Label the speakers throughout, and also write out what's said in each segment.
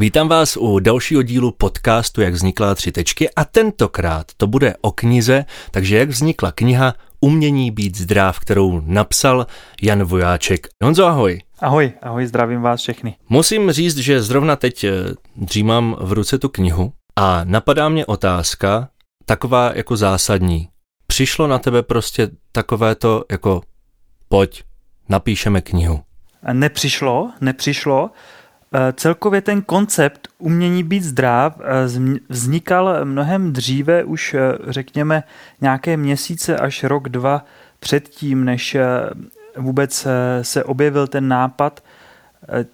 Speaker 1: Vítám vás u dalšího dílu podcastu Jak vznikla tři tečky a tentokrát to bude o knize, takže jak vznikla kniha Umění být zdrav, kterou napsal Jan Vojáček. Honzo, ahoj.
Speaker 2: Ahoj, ahoj, zdravím vás všechny.
Speaker 1: Musím říct, že zrovna teď eh, dřímám v ruce tu knihu a napadá mě otázka, taková jako zásadní. Přišlo na tebe prostě takové to jako pojď, napíšeme knihu.
Speaker 2: Nepřišlo, nepřišlo. Eh, celkově ten koncept umění být zdrav eh, vznikal mnohem dříve, už eh, řekněme nějaké měsíce až rok, dva předtím, než vůbec se objevil ten nápad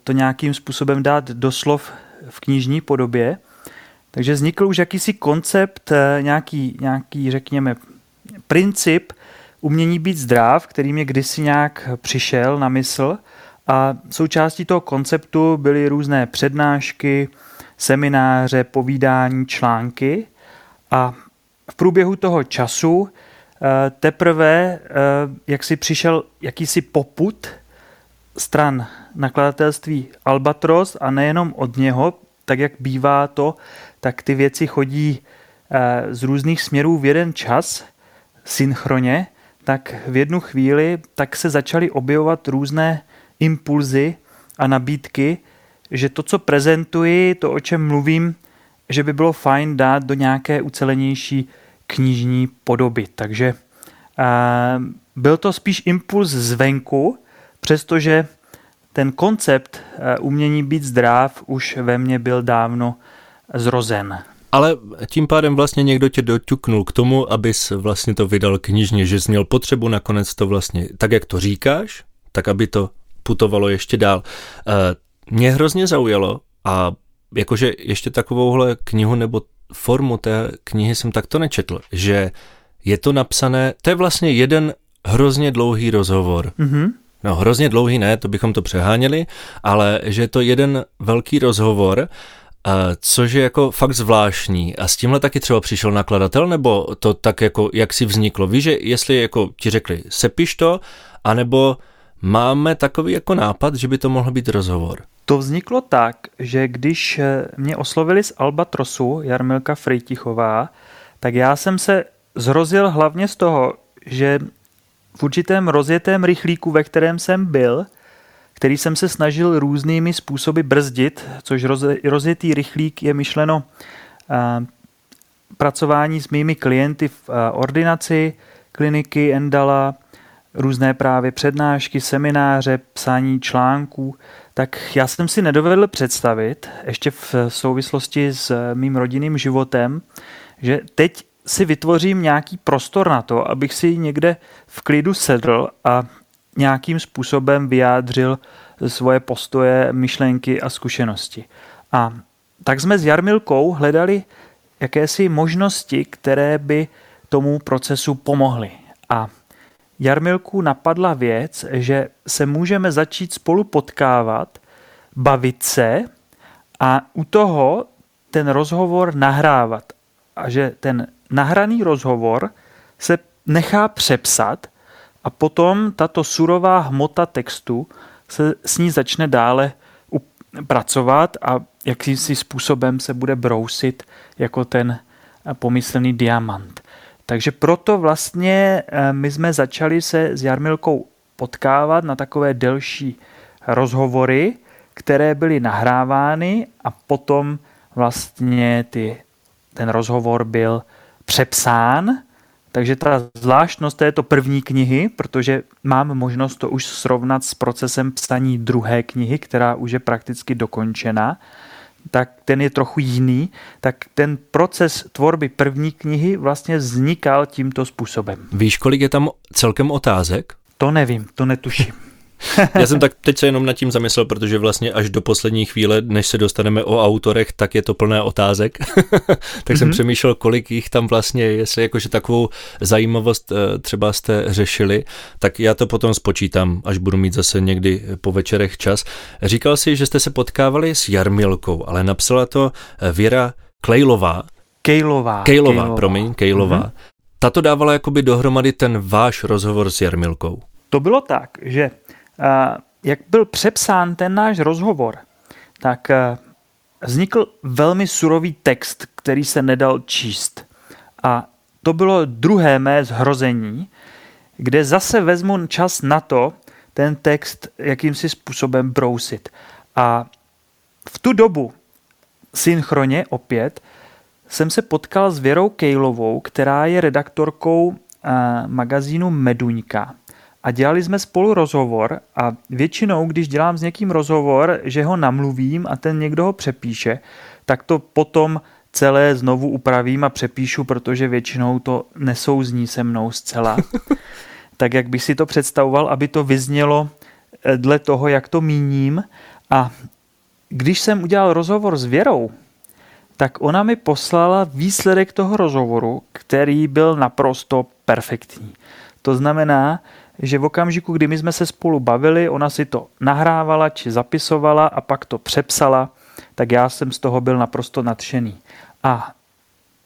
Speaker 2: to nějakým způsobem dát doslov v knižní podobě. Takže vznikl už jakýsi koncept, nějaký, nějaký řekněme, princip umění být zdrav, který mě kdysi nějak přišel na mysl – a součástí toho konceptu byly různé přednášky, semináře, povídání, články. A v průběhu toho času eh, teprve, eh, jak si přišel jakýsi poput stran nakladatelství Albatros a nejenom od něho, tak jak bývá to, tak ty věci chodí eh, z různých směrů v jeden čas, synchronně, tak v jednu chvíli tak se začaly objevovat různé impulzy a nabídky, že to, co prezentuji, to, o čem mluvím, že by bylo fajn dát do nějaké ucelenější knižní podoby. Takže uh, byl to spíš impuls zvenku, přestože ten koncept uh, umění být zdrav už ve mně byl dávno zrozen.
Speaker 1: Ale tím pádem vlastně někdo tě doťuknul k tomu, abys vlastně to vydal knižně, že jsi měl potřebu nakonec to vlastně, tak jak to říkáš, tak aby to putovalo ještě dál. Eh, mě hrozně zaujalo a jakože ještě takovouhle knihu nebo formu té knihy jsem takto nečetl, že je to napsané, to je vlastně jeden hrozně dlouhý rozhovor. Mm-hmm. No hrozně dlouhý ne, to bychom to přeháněli, ale že je to jeden velký rozhovor, uh, což je jako fakt zvláštní. A s tímhle taky třeba přišel nakladatel, nebo to tak jako, jak si vzniklo? Víš, že jestli jako ti řekli, sepiš to, anebo máme takový jako nápad, že by to mohl být rozhovor.
Speaker 2: To vzniklo tak, že když eh, mě oslovili z Albatrosu Jarmilka Frejtichová, tak já jsem se zrozil hlavně z toho, že v určitém rozjetém rychlíku, ve kterém jsem byl, který jsem se snažil různými způsoby brzdit, což rozjetý rychlík je myšleno eh, pracování s mými klienty v eh, ordinaci kliniky Endala, různé právě přednášky, semináře, psání článků, tak já jsem si nedovedl představit, ještě v souvislosti s mým rodinným životem, že teď si vytvořím nějaký prostor na to, abych si někde v klidu sedl a nějakým způsobem vyjádřil svoje postoje, myšlenky a zkušenosti. A tak jsme s Jarmilkou hledali jakési možnosti, které by tomu procesu pomohly. A Jarmilku napadla věc, že se můžeme začít spolu potkávat, bavit se a u toho ten rozhovor nahrávat. A že ten nahraný rozhovor se nechá přepsat a potom tato surová hmota textu se s ní začne dále pracovat a jakýmsi způsobem se bude brousit jako ten pomyslný diamant. Takže proto vlastně eh, my jsme začali se s Jarmilkou potkávat na takové delší rozhovory, které byly nahrávány a potom vlastně ty, ten rozhovor byl přepsán. Takže ta zvláštnost této první knihy, protože mám možnost to už srovnat s procesem psaní druhé knihy, která už je prakticky dokončena, tak ten je trochu jiný, tak ten proces tvorby první knihy vlastně vznikal tímto způsobem.
Speaker 1: Víš, kolik je tam celkem otázek?
Speaker 2: To nevím, to netuším.
Speaker 1: Já jsem tak teď se jenom nad tím zamyslel, protože vlastně až do poslední chvíle, než se dostaneme o autorech, tak je to plné otázek. tak mm-hmm. jsem mhm. přemýšlel, kolik jich tam vlastně je, jestli jakože takovou zajímavost eh, třeba jste řešili, tak já to potom spočítám, až budu mít zase někdy po večerech čas. Říkal si, že jste se potkávali s Jarmilkou, ale napsala to eh, Věra Klejlová.
Speaker 2: Kejlová.
Speaker 1: Kejlová, Kejlová. promiň, Kejlová. Mm-hmm. Tato dávala jakoby dohromady ten váš rozhovor s Jarmilkou.
Speaker 2: To bylo tak, že jak byl přepsán ten náš rozhovor, tak vznikl velmi surový text, který se nedal číst. A to bylo druhé mé zhrození, kde zase vezmu čas na to, ten text jakýmsi způsobem brousit. A v tu dobu synchroně opět jsem se potkal s Věrou Kejlovou, která je redaktorkou eh, magazínu Meduňka. A dělali jsme spolu rozhovor a většinou, když dělám s někým rozhovor, že ho namluvím a ten někdo ho přepíše, tak to potom celé znovu upravím a přepíšu, protože většinou to nesouzní se mnou zcela. tak jak bych si to představoval, aby to vyznělo eh, dle toho, jak to míním. A když jsem udělal rozhovor s Věrou, tak ona mi poslala výsledek toho rozhovoru, který byl naprosto perfektní. To znamená, že v okamžiku, kdy my jsme se spolu bavili, ona si to nahrávala či zapisovala a pak to přepsala, tak já jsem z toho byl naprosto nadšený. A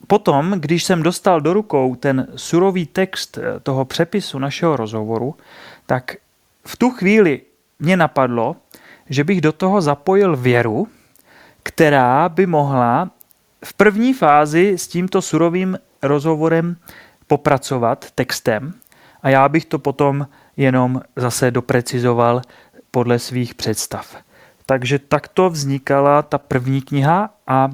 Speaker 2: potom, když jsem dostal do rukou ten surový text eh, toho přepisu našeho rozhovoru, tak v tu chvíli mě napadlo, že bych do toho zapojil věru, která by mohla v první fázi s tímto surovým rozhovorem popracovat textem a já bych to potom jenom zase doprecizoval podle svých představ. Takže takto vznikala ta první kniha a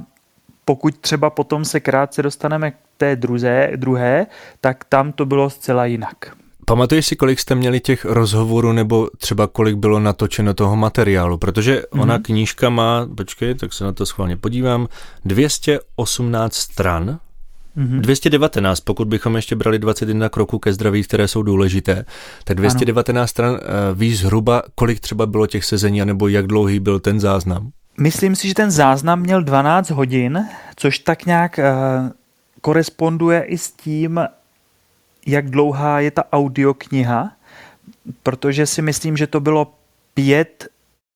Speaker 2: pokud třeba potom se krátce dostaneme k té druhé, druhé, tak tam to bylo zcela jinak.
Speaker 1: Pamatuješ si, kolik jste měli těch rozhovorů, nebo třeba kolik bylo natočeno toho materiálu? Protože mm-hmm. ona knížka má, počkej, tak se na to schválně podívám, 218 stran, Mm-hmm. 219, pokud bychom ještě brali 21 kroků ke zdraví, které jsou důležité, tak 219 ano. stran uh, ví zhruba, kolik třeba bylo těch sezení, nebo jak dlouhý byl ten záznam?
Speaker 2: Myslím si, že ten záznam měl 12 hodin, což tak nějak uh, koresponduje i s tím, jak dlouhá je ta audiokniha, protože si myslím, že to bylo pět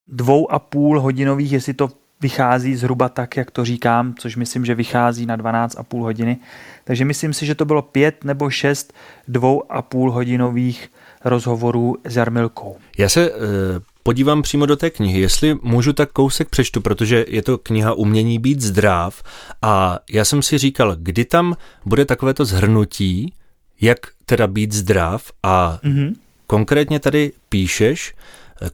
Speaker 2: dvou a půl hodinových, jestli to vychází zhruba tak, jak to říkám, což myslím, že vychází na 12 a půl hodiny. Takže myslím si, že to bylo pět nebo šest dvou a půl hodinových rozhovorů s Jarmilkou.
Speaker 1: Já se e, podívám přímo do té knihy, jestli můžu tak kousek přečtu, protože je to kniha Umění být zdrav a já jsem si říkal, kdy tam bude takovéto zhrnutí, jak teda být zdrav a mm-hmm. konkrétně tady píšeš,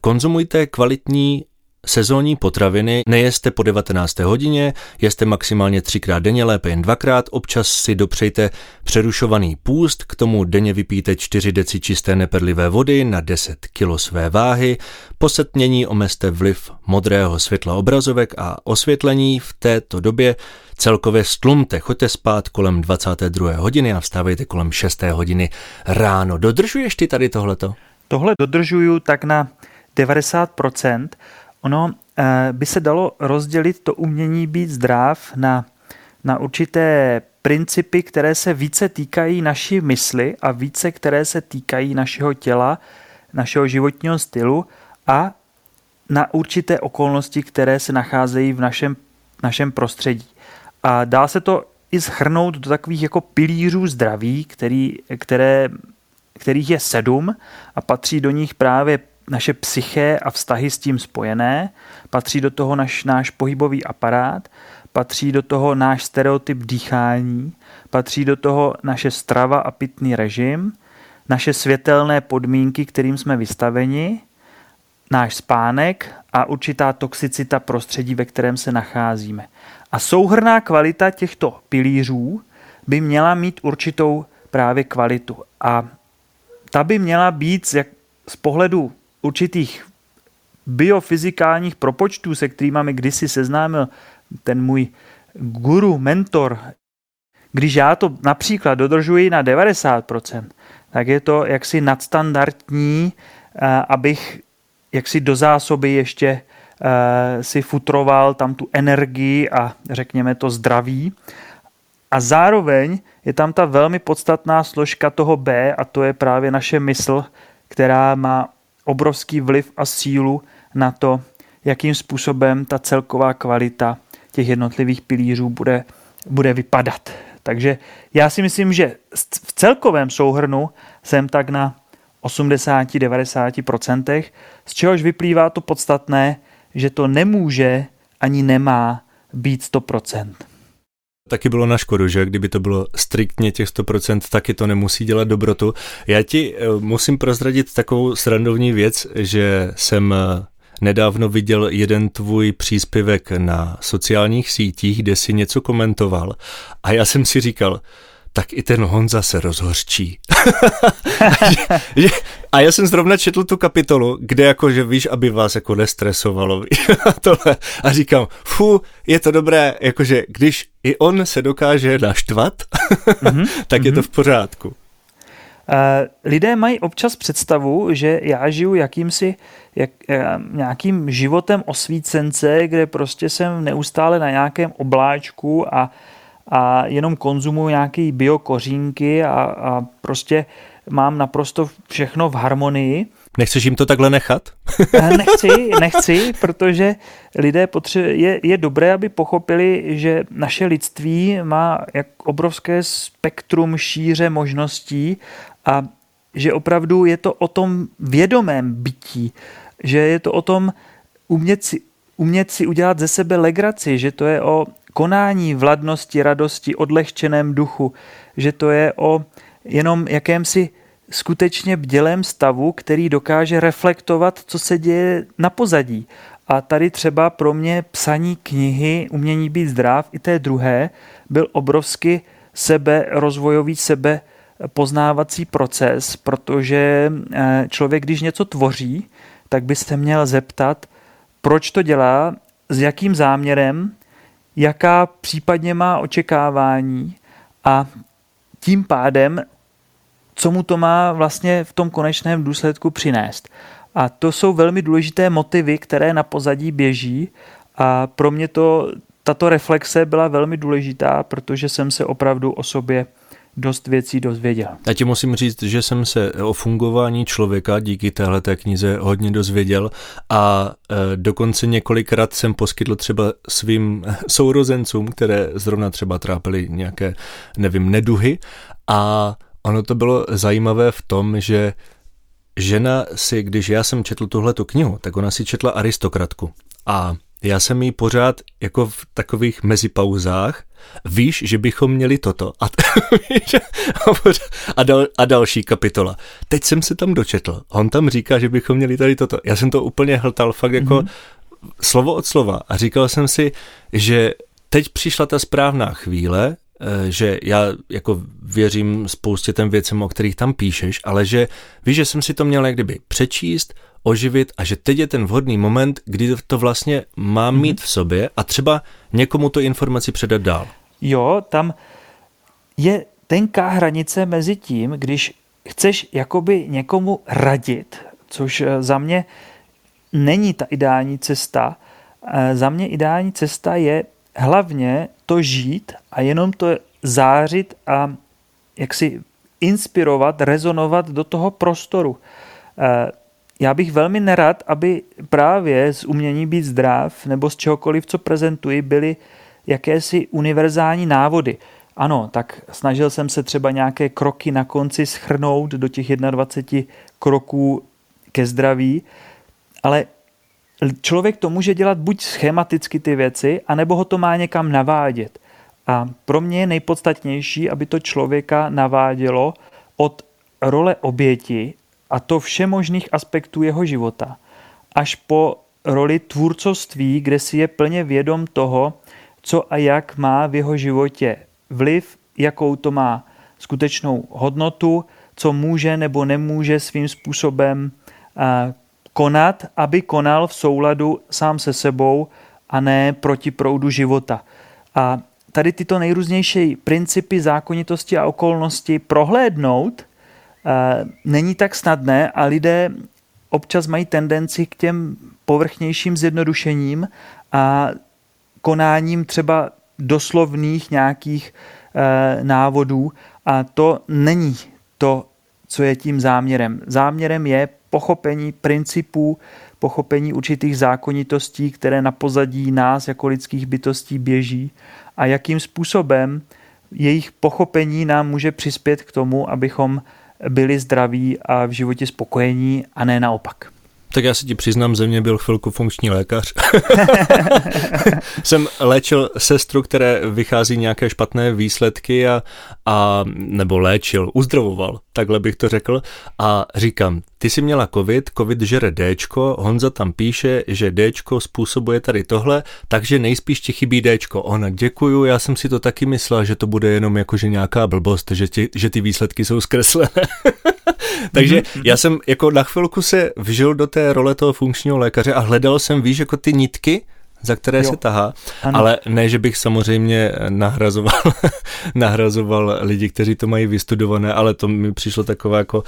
Speaker 1: konzumujte kvalitní Sezónní potraviny nejeste po 19. hodině, jeste maximálně třikrát denně, lépe jen dvakrát, občas si dopřejte přerušovaný půst, k tomu denně vypijte 4 deci čisté neperlivé vody na 10 kg své váhy, po setmění omezte vliv modrého světla obrazovek a osvětlení v této době celkově stlumte, choďte spát kolem 22. hodiny a vstávejte kolem 6. hodiny ráno. Dodržuješ ty tady tohleto?
Speaker 2: Tohle dodržuju tak na 90%, Ono eh, by se dalo rozdělit to umění být zdrav na, na určité principy, které se více týkají naší mysli a více, které se týkají našeho těla, našeho životního stylu a na určité okolnosti, které se nacházejí v našem, našem prostředí. A dá se to i schrnout do takových jako pilířů zdraví, který, které, kterých je sedm a patří do nich právě naše psyché a vztahy s tím spojené, patří do toho naš, náš pohybový aparát, patří do toho náš stereotyp dýchání, patří do toho naše strava a pitný režim, naše světelné podmínky, kterým jsme vystaveni, náš spánek a určitá toxicita prostředí, ve kterém se nacházíme. A souhrná kvalita těchto pilířů by měla mít určitou právě kvalitu. A ta by měla být jak z pohledu určitých biofyzikálních propočtů, se kterými mi kdysi seznámil ten můj guru, mentor, když já to například dodržuji na 90%, tak je to jaksi nadstandardní, eh, abych jaksi do zásoby ještě eh, si futroval tam tu energii a řekněme to zdraví. A zároveň je tam ta velmi podstatná složka toho B a to je právě naše mysl, která má obrovský vliv a sílu na to, jakým způsobem ta celková kvalita těch jednotlivých pilířů bude, bude vypadat. Takže já si myslím, že v celkovém souhrnu jsem tak na 80-90%, z čehož vyplývá to podstatné, že to nemůže ani nemá být 100%.
Speaker 1: Taky bylo na škodu, že kdyby to bylo striktně těch 100%, taky to nemusí dělat dobrotu. Já ti eh, musím prozradit takovou srandovní věc, že jsem eh, nedávno viděl jeden tvůj příspěvek na sociálních sítích, kde si něco komentoval a já jsem si říkal, tak i ten Honza se rozhořčí. a já jsem zrovna četl tu kapitolu, kde jako, že víš, aby vás jako nestresovalo tohle. A říkám, fu, je to dobré, jakože když i on se dokáže naštvat, mm-hmm. tak je to v pořádku.
Speaker 2: Eh, lidé mají občas představu, že já žiju jakýmsi jak, eh, nějakým životem osvícence, kde prostě jsem neustále na nějakém obláčku a a jenom konzumuju nějaké biokořínky a, a prostě mám naprosto všechno v harmonii.
Speaker 1: Nechceš jim to takhle nechat?
Speaker 2: Eh, nechci, nechci, protože lidé potře- je, je dobré, aby pochopili, že naše lidství má jak obrovské spektrum šíře možností a že opravdu je to o tom vědomém bytí, že je to o tom umět si, umět si udělat ze sebe legraci, že to je o konání vladnosti, radosti, odlehčeném duchu, že to je o jenom jakémsi skutečně bdělém stavu, který dokáže reflektovat, co se děje na pozadí. A tady třeba pro mě psaní knihy Umění být zdrav i té druhé byl obrovsky sebe rozvojový, sebe poznávací proces, protože eh, člověk, když něco tvoří, tak by se měl zeptat, proč to dělá, s jakým záměrem jaká případně má očekávání a tím pádem, co mu to má vlastně v tom konečném důsledku přinést. A to jsou velmi důležité motivy, které na pozadí běží a pro mě to tato reflexe byla velmi důležitá, protože jsem se opravdu o sobě dost věcí dozvěděl.
Speaker 1: Já ti musím říct, že jsem se o fungování člověka díky téhleté knize hodně dozvěděl a e, dokonce několikrát jsem poskytl třeba svým sourozencům, které zrovna třeba trápily nějaké, nevím, neduhy a ono to bylo zajímavé v tom, že žena si, když já jsem četl tuhletu knihu, tak ona si četla aristokratku a já jsem jí pořád jako v takových mezipauzách, víš, že bychom měli toto. A, a, dal, a další kapitola. Teď jsem se tam dočetl. On tam říká, že bychom měli tady toto. Já jsem to úplně hltal fakt jako mm-hmm. slovo od slova. A říkal jsem si, že teď přišla ta správná chvíle, eh, že já jako věřím spoustě těm věcem, o kterých tam píšeš, ale že víš, že jsem si to měl jak kdyby přečíst, oživit a že teď je ten vhodný moment, kdy to vlastně mám mm-hmm. mít v sobě a třeba někomu to informaci předat dál.
Speaker 2: Jo, tam je tenká hranice mezi tím, když chceš jakoby někomu radit, což eh, za mě není ta ideální cesta. Eh, za mě ideální cesta je hlavně to žít a jenom to zářit a jak si inspirovat, rezonovat do toho prostoru. Já bych velmi nerad, aby právě z umění být zdrav nebo z čehokoliv, co prezentuji, byly jakési univerzální návody. Ano, tak snažil jsem se třeba nějaké kroky na konci schrnout do těch 21 kroků ke zdraví, ale člověk to může dělat buď schematicky ty věci, anebo ho to má někam navádět. A pro mě je nejpodstatnější, aby to člověka navádělo od role oběti a to vše možných aspektů jeho života, až po roli tvůrcovství, kde si je plně vědom toho, co a jak má v jeho životě vliv, jakou to má skutečnou hodnotu, co může nebo nemůže svým způsobem konat, aby konal v souladu sám se sebou a ne proti proudu života. A tady tyto nejrůznější principy zákonitosti a okolnosti prohlédnout není tak snadné a lidé občas mají tendenci k těm povrchnějším zjednodušením a konáním třeba doslovných nějakých e, návodů a to není to, co je tím záměrem. Záměrem je pochopení principů, pochopení určitých zákonitostí, které na pozadí nás jako lidských bytostí běží a jakým způsobem jejich pochopení nám může přispět k tomu, abychom byli zdraví a v životě spokojení a ne naopak.
Speaker 1: Tak já si ti přiznám, ze mě byl chvilku funkční lékař. Jsem léčil sestru, které vychází nějaké špatné výsledky a, a nebo léčil, uzdravoval, takhle bych to řekl. A říkám, ty jsi měla covid, covid žere Dčko, Honza tam píše, že Dčko způsobuje tady tohle, takže nejspíš ti chybí Dčko. Ona, děkuju, já jsem si to taky myslela, že to bude jenom jakože nějaká blbost, že, ti, že ty výsledky jsou zkreslené. takže mm-hmm. já jsem jako na chvilku se vžil do té role toho funkčního lékaře a hledal jsem, víš, jako ty nitky, za které jo. se tahá, ano. ale ne, že bych samozřejmě nahrazoval, nahrazoval lidi, kteří to mají vystudované, ale to mi přišlo taková jako uh,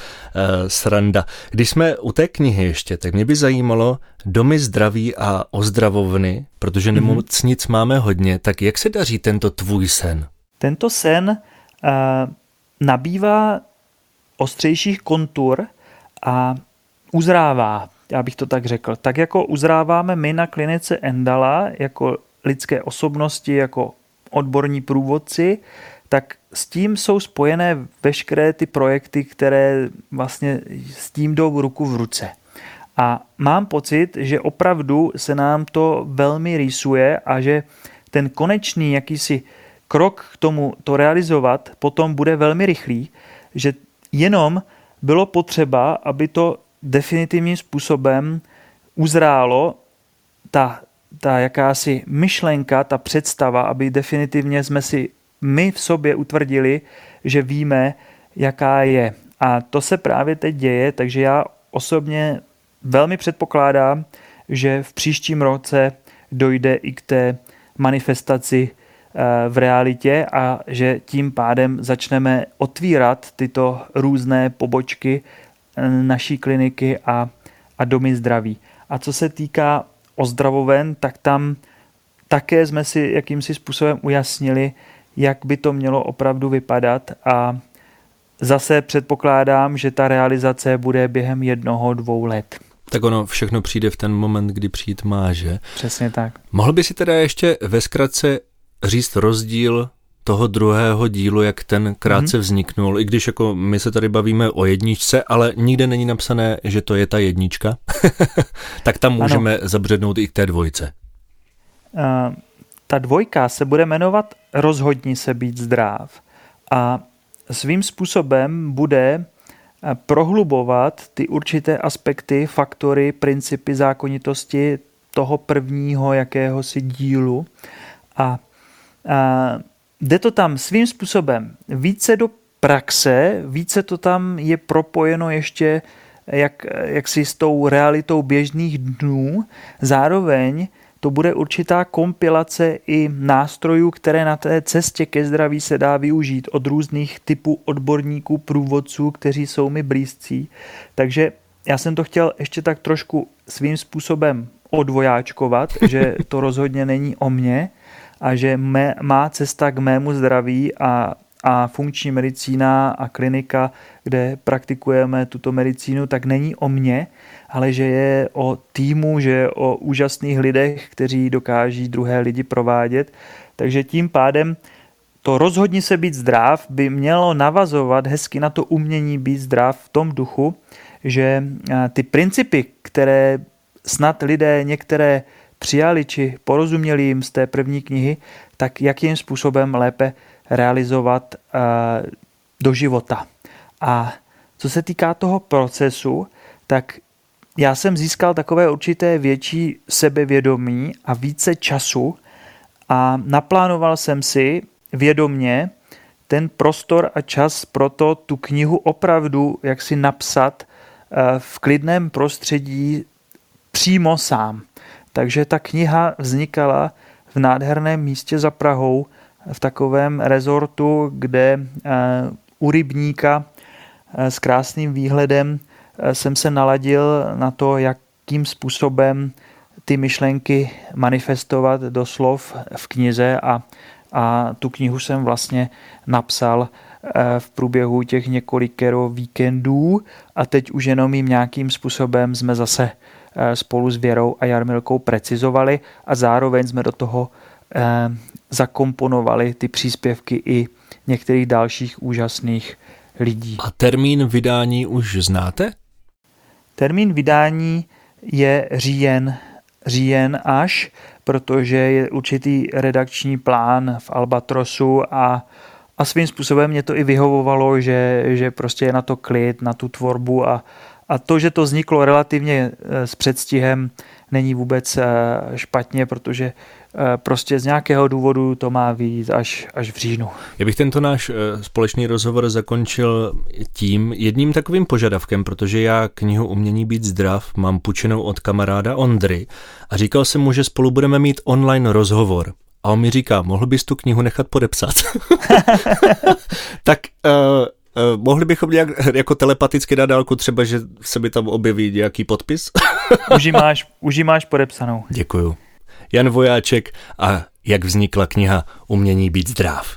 Speaker 1: sranda. Když jsme u té knihy ještě, tak mě by zajímalo domy zdraví a ozdravovny, protože mm-hmm. nemocnic máme hodně, tak jak se daří tento tvůj sen?
Speaker 2: Tento sen uh, nabývá ostřejších kontur a uzrává já bych to tak řekl. Tak jako uzráváme my na klinice Endala jako lidské osobnosti, jako odborní průvodci, tak s tím jsou spojené veškeré ty projekty, které vlastně s tím jdou ruku v ruce. A mám pocit, že opravdu se nám to velmi rýsuje a že ten konečný jakýsi krok k tomu to realizovat potom bude velmi rychlý, že jenom bylo potřeba, aby to definitivním způsobem uzrálo ta, ta jakási myšlenka, ta představa, aby definitivně jsme si my v sobě utvrdili, že víme, jaká je. A to se právě teď děje, takže já osobně velmi předpokládám, že v příštím roce dojde i k té manifestaci eh, v realitě a že tím pádem začneme otvírat tyto různé pobočky naší kliniky a, a domy zdraví. A co se týká ozdravoven, tak tam také jsme si jakýmsi způsobem ujasnili, jak by to mělo opravdu vypadat a zase předpokládám, že ta realizace bude během jednoho, dvou let.
Speaker 1: Tak ono všechno přijde v ten moment, kdy přijít má, že?
Speaker 2: Přesně tak.
Speaker 1: Mohl by si teda ještě ve zkratce říct rozdíl toho druhého dílu, jak ten krátce mm-hmm. vzniknul, i když jako my se tady bavíme o jedničce, ale nikde není napsané, že to je ta jednička, tak tam můžeme ano. zabřednout i k té dvojce.
Speaker 2: Uh, ta dvojka se bude jmenovat Rozhodni se být zdrav a svým způsobem bude prohlubovat ty určité aspekty, faktory, principy zákonitosti toho prvního jakéhosi dílu a, a jde to tam svým způsobem více do praxe, více to tam je propojeno ještě jak, jak si s tou realitou běžných dnů. Zároveň to bude určitá kompilace i nástrojů, které na té cestě ke zdraví se dá využít od různých typů odborníků, průvodců, kteří jsou mi blízcí. Takže já jsem to chtěl ještě tak trošku svým způsobem odvojáčkovat, že to rozhodně není o mně, a že mé, má cesta k mému zdraví a, a funkční medicína a klinika, kde praktikujeme tuto medicínu, tak není o mně, ale že je o týmu, že je o úžasných lidech, kteří dokáží druhé lidi provádět. Takže tím pádem to rozhodně se být zdrav by mělo navazovat hezky na to umění být zdrav v tom duchu, že ty principy, které snad lidé některé přijali či porozuměli jim z té první knihy, tak jakým způsobem lépe realizovat uh, do života. A co se týká toho procesu, tak já jsem získal takové určité větší sebevědomí a více času a naplánoval jsem si vědomně ten prostor a čas pro to tu knihu opravdu jak si napsat eh, v klidném prostředí přímo sám. Takže ta kniha vznikala v nádherném místě za Prahou, v takovém rezortu, kde eh, u rybníka eh, s krásným výhledem eh, jsem se naladil na to, jakým způsobem ty myšlenky manifestovat do slov v knize a, a tu knihu jsem vlastně napsal v průběhu těch několikero víkendů a teď už jenom jim nějakým způsobem jsme zase spolu s Věrou a Jarmilkou precizovali a zároveň jsme do toho eh, zakomponovali ty příspěvky i některých dalších úžasných lidí.
Speaker 1: A termín vydání už znáte?
Speaker 2: Termín vydání je říjen, říjen až, protože je určitý redakční plán v Albatrosu a, a svým způsobem mě to i vyhovovalo, že, že prostě je na to klid, na tu tvorbu a, a to, že to vzniklo relativně eh, s předstihem, není vůbec eh, špatně, protože eh, prostě z nějakého důvodu to má vyjít až, až v říjnu.
Speaker 1: Já bych tento náš společný rozhovor zakončil tím jedním takovým požadavkem, protože já knihu Umění být zdrav mám půjčenou od kamaráda Ondry a říkal jsem mu, že spolu budeme mít online rozhovor. A on mi říká, mohl bys tu knihu nechat podepsat? tak uh, mohli bychom nějak jako telepaticky na dálku třeba, že se mi tam objeví nějaký podpis?
Speaker 2: už, ji máš, už ji máš podepsanou.
Speaker 1: Děkuju. Jan Vojáček a jak vznikla kniha Umění být zdrav.